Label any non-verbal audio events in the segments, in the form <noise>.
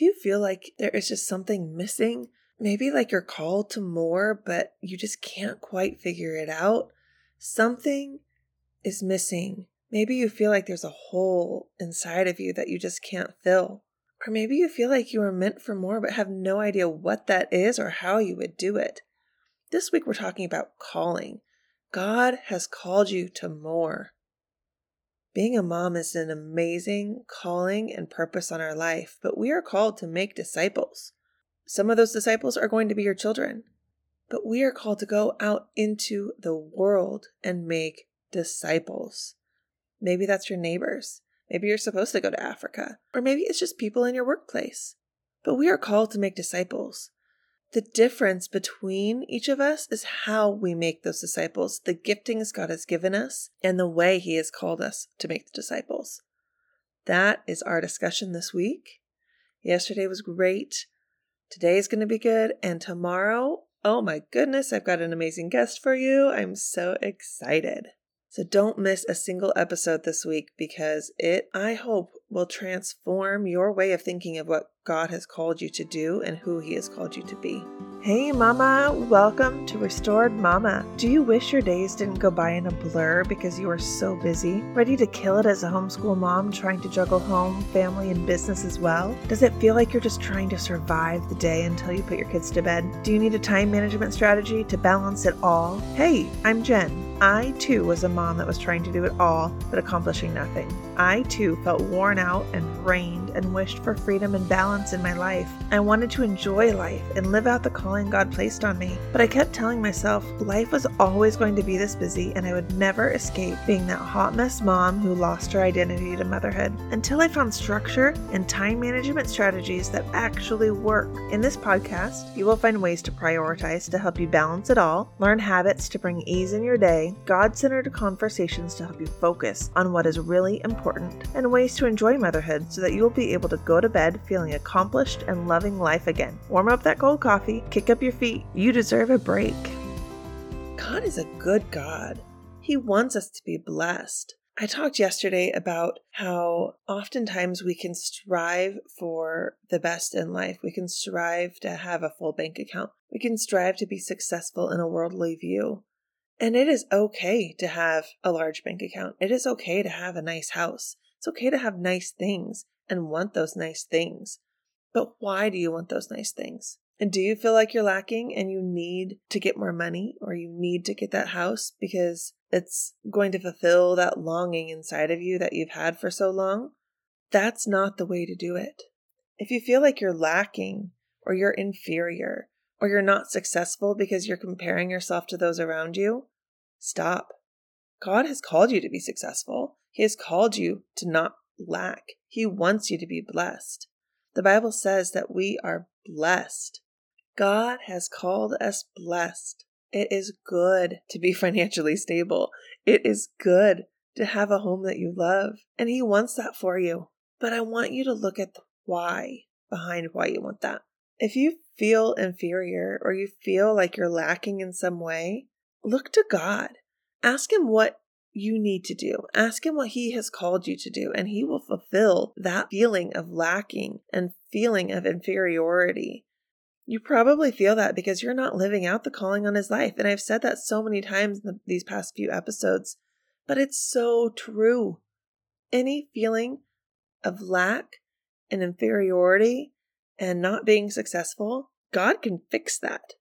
Do you feel like there is just something missing? Maybe like you're called to more, but you just can't quite figure it out? Something is missing. Maybe you feel like there's a hole inside of you that you just can't fill. Or maybe you feel like you are meant for more but have no idea what that is or how you would do it. This week we're talking about calling. God has called you to more. Being a mom is an amazing calling and purpose on our life, but we are called to make disciples. Some of those disciples are going to be your children, but we are called to go out into the world and make disciples. Maybe that's your neighbors. Maybe you're supposed to go to Africa, or maybe it's just people in your workplace. But we are called to make disciples. The difference between each of us is how we make those disciples, the giftings God has given us, and the way He has called us to make the disciples. That is our discussion this week. Yesterday was great. Today is going to be good. And tomorrow, oh my goodness, I've got an amazing guest for you. I'm so excited. So don't miss a single episode this week because it, I hope, will transform your way of thinking of what God has called you to do and who He has called you to be. Hey, Mama, welcome to Restored Mama. Do you wish your days didn't go by in a blur because you are so busy? Ready to kill it as a homeschool mom trying to juggle home, family, and business as well? Does it feel like you're just trying to survive the day until you put your kids to bed? Do you need a time management strategy to balance it all? Hey, I'm Jen. I too was a mom that was trying to do it all but accomplishing nothing. I too felt worn out and drained and wished for freedom and balance in my life. I wanted to enjoy life and live out the calling God placed on me, but I kept telling myself life was always going to be this busy and I would never escape being that hot mess mom who lost her identity to motherhood until I found structure and time management strategies that actually work. In this podcast, you will find ways to prioritize to help you balance it all, learn habits to bring ease in your day, God centered conversations to help you focus on what is really important, and ways to enjoy motherhood so that you will be able to go to bed feeling accomplished and loving life again. Warm up that cold coffee, kick up your feet. You deserve a break. God is a good God. He wants us to be blessed. I talked yesterday about how oftentimes we can strive for the best in life. We can strive to have a full bank account. We can strive to be successful in a worldly view. And it is okay to have a large bank account. It is okay to have a nice house. It's okay to have nice things and want those nice things. But why do you want those nice things? And do you feel like you're lacking and you need to get more money or you need to get that house because it's going to fulfill that longing inside of you that you've had for so long? That's not the way to do it. If you feel like you're lacking or you're inferior or you're not successful because you're comparing yourself to those around you, stop. God has called you to be successful. He has called you to not lack. He wants you to be blessed. The Bible says that we are blessed. God has called us blessed. It is good to be <laughs> financially stable. It is good to have a home that you love, and He wants that for you. But I want you to look at the why behind why you want that. If you feel inferior or you feel like you're lacking in some way, look to God. Ask Him what you need to do. Ask Him what He has called you to do, and He will fulfill that feeling of lacking and feeling of inferiority. You probably feel that because you're not living out the calling on His life. And I've said that so many times in these past few episodes, but it's so true. Any feeling of lack and inferiority and not being successful, God can fix that.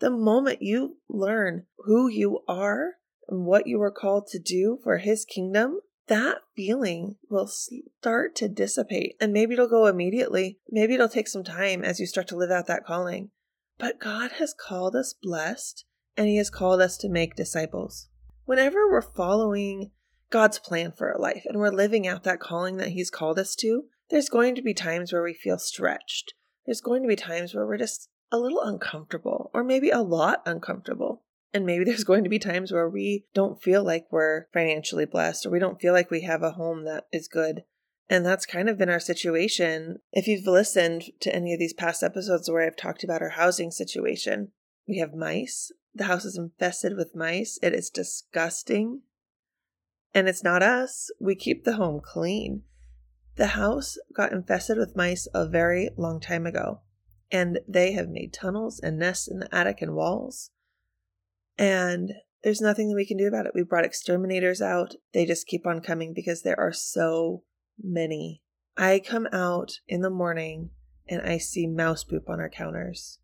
The moment you learn who you are and what you are called to do for His kingdom, that feeling will start to dissipate. And maybe it'll go immediately. Maybe it'll take some time as you start to live out that calling. But God has called us blessed and He has called us to make disciples. Whenever we're following God's plan for our life and we're living out that calling that He's called us to, there's going to be times where we feel stretched. There's going to be times where we're just a little uncomfortable, or maybe a lot uncomfortable. And maybe <laughs> there's going to be times where we don't feel like we're financially blessed, or we don't feel like we have a home that is good. And that's kind of been our situation. If you've listened to any of these past episodes where I've talked about our housing situation, we have mice. The house is infested with mice. It is disgusting. And it's not us. We keep the home clean. The house got infested with mice a very long time ago, and they have made tunnels and nests in the attic and walls. And there's nothing that we can do about it. We brought exterminators out. They just keep on coming because there are so many. I come out in the morning and I see mouse poop on our counters.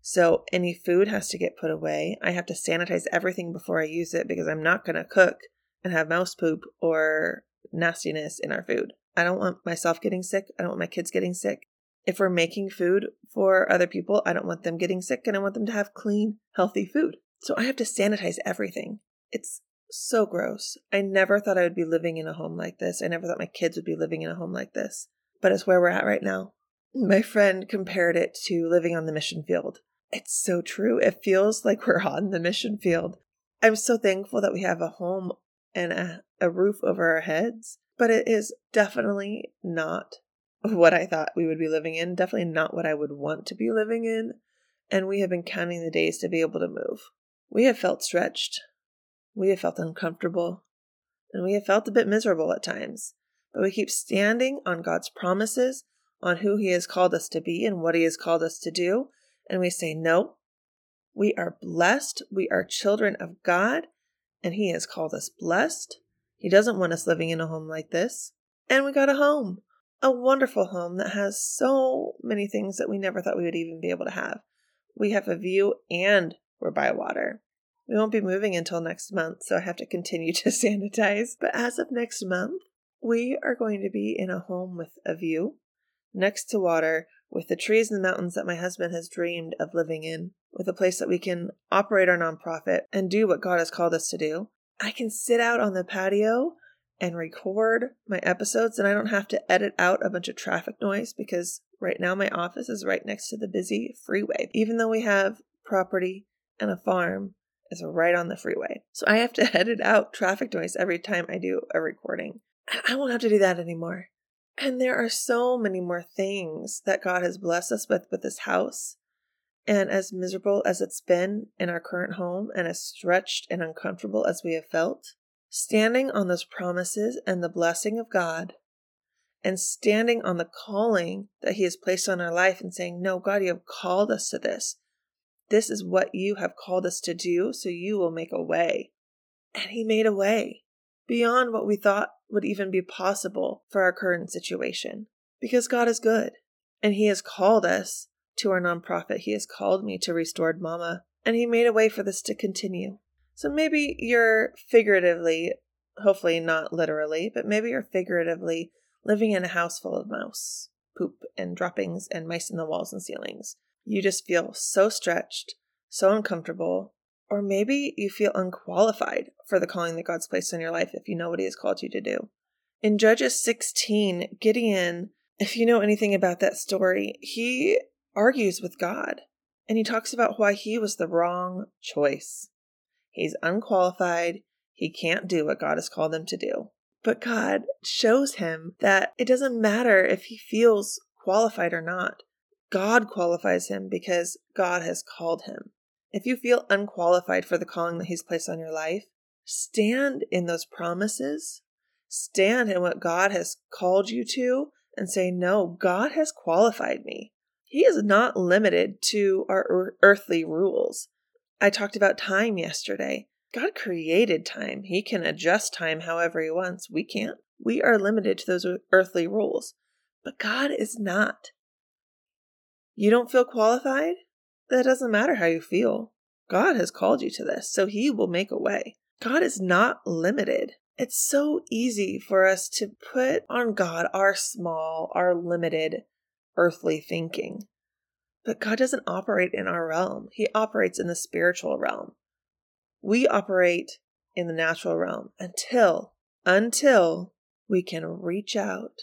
So any food has to get put away. I have to sanitize everything before I use it because I'm not going to cook and have mouse poop or nastiness in our food. I don't want myself getting sick. I don't want my kids getting sick. If we're making food for other people, I don't want them getting sick and I want them to have clean, healthy food. So I have to sanitize everything. It's so gross. I never thought I would be living in a home like this. I never thought my kids would be living in a home like this. But it's where we're at right now. My friend compared it to living on the mission field. It's so true. It feels like we're <laughs> on the mission field. I'm so thankful that we have a home and a, a roof over our heads, but it is definitely not what I thought we would be living in, definitely not what I would want to be living in. And we have been counting the days to be able to move. We have felt stretched. We have felt uncomfortable. And we have felt a bit miserable at times. But we keep standing on God's promises, on who He has called us to be and what He has called us to do. And we say, no, we are blessed. We are children of God, and He has called us blessed. He doesn't want us living in a home like this. And we got a home, a wonderful home that has so many things that we never thought we would even be able to have. We have a view and we're by water. We won't be moving until next month, so I have to continue <laughs> to sanitize. But as of next month, we are going to be in a home with a view, next to water, with the trees and the mountains that my husband has dreamed of living in, with a place that we can operate our nonprofit and do what God has called us to do. I can sit out on the patio and record my episodes, and I don't have to edit out a bunch of traffic noise because right now my office is right next to the busy freeway. Even though we have property and a farm, is right on the freeway. So I have to <laughs> edit out traffic noise every time I do a recording. I won't have to do that anymore. And there are so many more things that God has blessed us with with this house. And as miserable as it's been in our current home and as stretched and uncomfortable as we have felt, standing on those promises and the blessing of God and standing on the calling that He has placed on our life and saying, No, God, you have called us to this. This is what you have called us to do, so you will make a way. And He made a way beyond what we thought would even be possible for our current situation. Because God is good, and He has called us to our nonprofit. He has called me to Restored Mama, and He made a way for this to continue. So maybe you're figuratively, hopefully not literally, but maybe you're figuratively living in a house full of mouse, poop, and droppings, and mice in the walls and ceilings. You just feel so stretched, so uncomfortable, or maybe you feel unqualified for the calling that God's placed in your life if you know what He has called you to do. In Judges 16, Gideon, if you know anything about that story, he argues with God and he talks about why he was the wrong choice. He's unqualified, he can't do what God has called him to do. But God shows him that it doesn't matter if he feels qualified or not. God qualifies him because God has called him. If you feel unqualified for the calling that He's placed on your life, stand in those promises, stand in what God has called you to, and say, No, God has qualified me. He is not limited to our earthly rules. I talked about time yesterday. God created time. He can adjust time however He wants. We can't. We are limited to those earthly rules. But God is not. You don't feel qualified? That doesn't matter how you feel. God has called you to this, so He will make a way. God is not limited. It's so easy for us to put on God our small, our limited earthly thinking. But God doesn't operate in our realm, He operates in the spiritual realm. We operate in the natural realm until, until we can reach out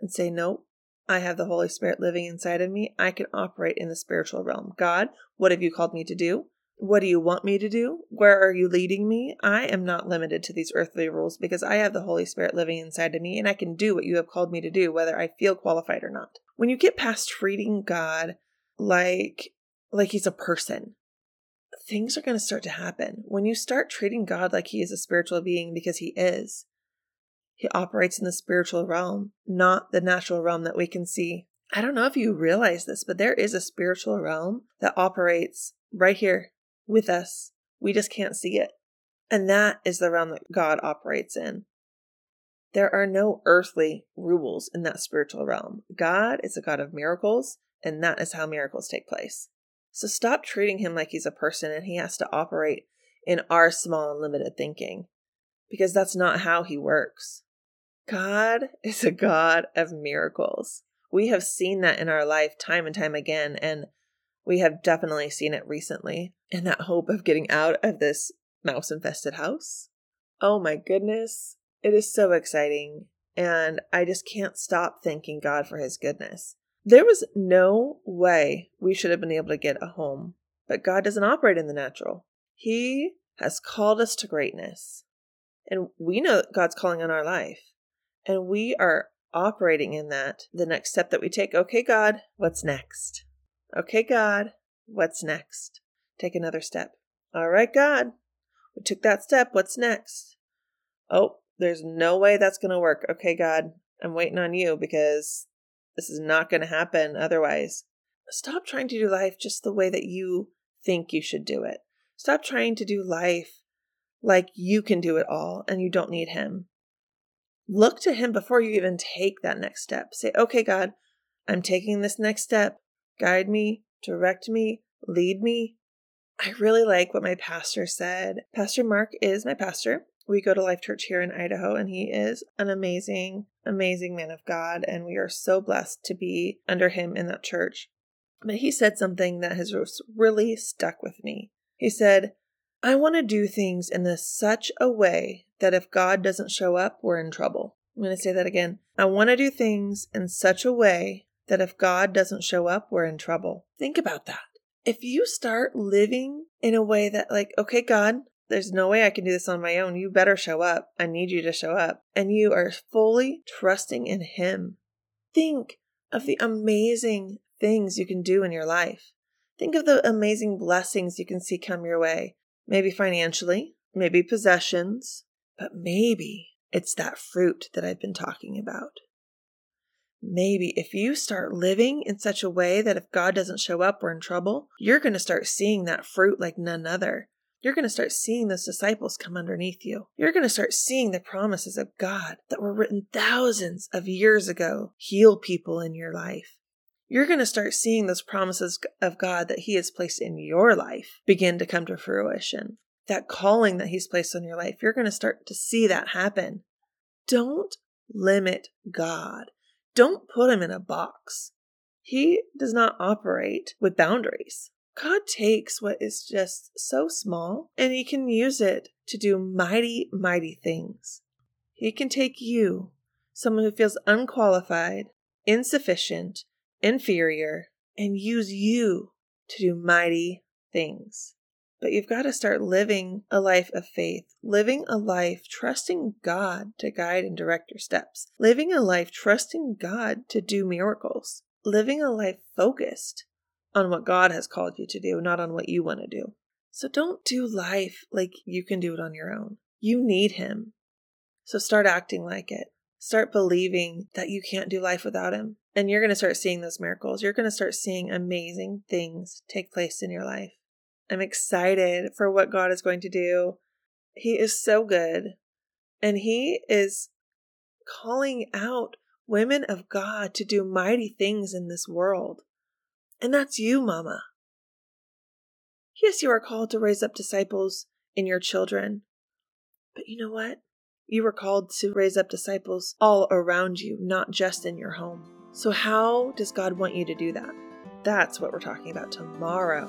and say, Nope, I have the Holy Spirit living inside of me. I can operate in the spiritual realm. God, what have you called me to do? What do you want me to do? Where are you leading me? I am not limited to these earthly rules because I have the Holy Spirit living inside of me and I can do what you have called me to do, whether I feel qualified or not. When you get past treating God like like he's a person, things are going to start to happen. When you start treating God like he is a spiritual being because he is, He operates in the spiritual realm, not the natural realm that we can see. I don't know if you realize this, but there is a spiritual realm that operates right here with us. We just can't see it. And that is the realm that God operates in. There are no earthly rules in that spiritual realm. God is a God of miracles, and that is how miracles take place. So stop treating him like he's a person and he has to operate in our small and limited thinking, because that's not how he works. God <laughs> is a God of miracles. We have seen that in our life time and time again, and we have definitely seen it recently in that hope of getting out of this mouse infested house. Oh my goodness, it is so exciting, and I just can't stop thanking God for his goodness. There was no way we should have been able to get a home, but God doesn't operate in the natural. He has called us to greatness, and we know God's calling on our life, and we are operating in that. The next step that we take, okay, God, what's next? Okay, God, what's next? Take another step. All right, God, we took that step. What's next? Oh, there's no way that's going to work. Okay, God, I'm waiting on you because this is not going to happen otherwise. Stop trying to do life just the way that you think you should do it. Stop trying to do life like you can do it all and you don't need Him. Look to Him before you even take that next step. Say, okay, God, I'm taking this next step. Guide me, direct me, lead me. I really like what my pastor said. Pastor Mark is my pastor, we go to Life Church here in Idaho, and he is an amazing, amazing man of God, and we are so blessed to be under him in that church. But he said something that has really stuck with me. He said, I want to do things in this such a way that if God doesn't show up, we're in trouble. I'm going to say that again. I want to do things in such a way that if God doesn't show up, we're in trouble. Think about that. If you start living in a way that, like, okay, God, there's no way I can do this on my own. You better show up. I need you to show up. And you are fully trusting in Him. Think of the amazing things you can do in your life. Think of the amazing blessings you can see come your way. Maybe financially, maybe possessions, but maybe it's that fruit that I've been talking about. Maybe if you start living in such a way that if God doesn't show up, we're in trouble, you're going to start seeing that fruit like none other you're going to start seeing those disciples come underneath you. You're going to start seeing the promises of God that were written thousands of years ago heal people in your life. You're going to start seeing those promises of God that He has placed in your life begin to come to fruition. That calling that He's placed on your life, you're going to start to see that happen. Don't limit God. Don't put Him in a box. He does not operate with boundaries. God takes what is just so small and He can use it to do mighty, mighty things. He can take you, someone who feels unqualified, insufficient, inferior, and use you to do mighty things. But you've got to start living a life of faith, living a life trusting God to guide and direct your steps, living a life trusting God to do miracles, living a life focused on what God has called you to do, not on what you want to do. So don't do life like you can do it on your own. You need Him. So start acting like it. Start believing that you can't do life without Him. And you're going to start seeing those miracles. You're going to start seeing amazing things take place in your life. I'm excited for what God is going to do. He is so good. And He is calling out women of God to do mighty things in this world. And that's you, Mama. Yes, you are called to raise up disciples in your children. But you know what? You are called to raise up disciples all around you, not just in your home. So, how does God want you to do that? That's what we're talking about tomorrow.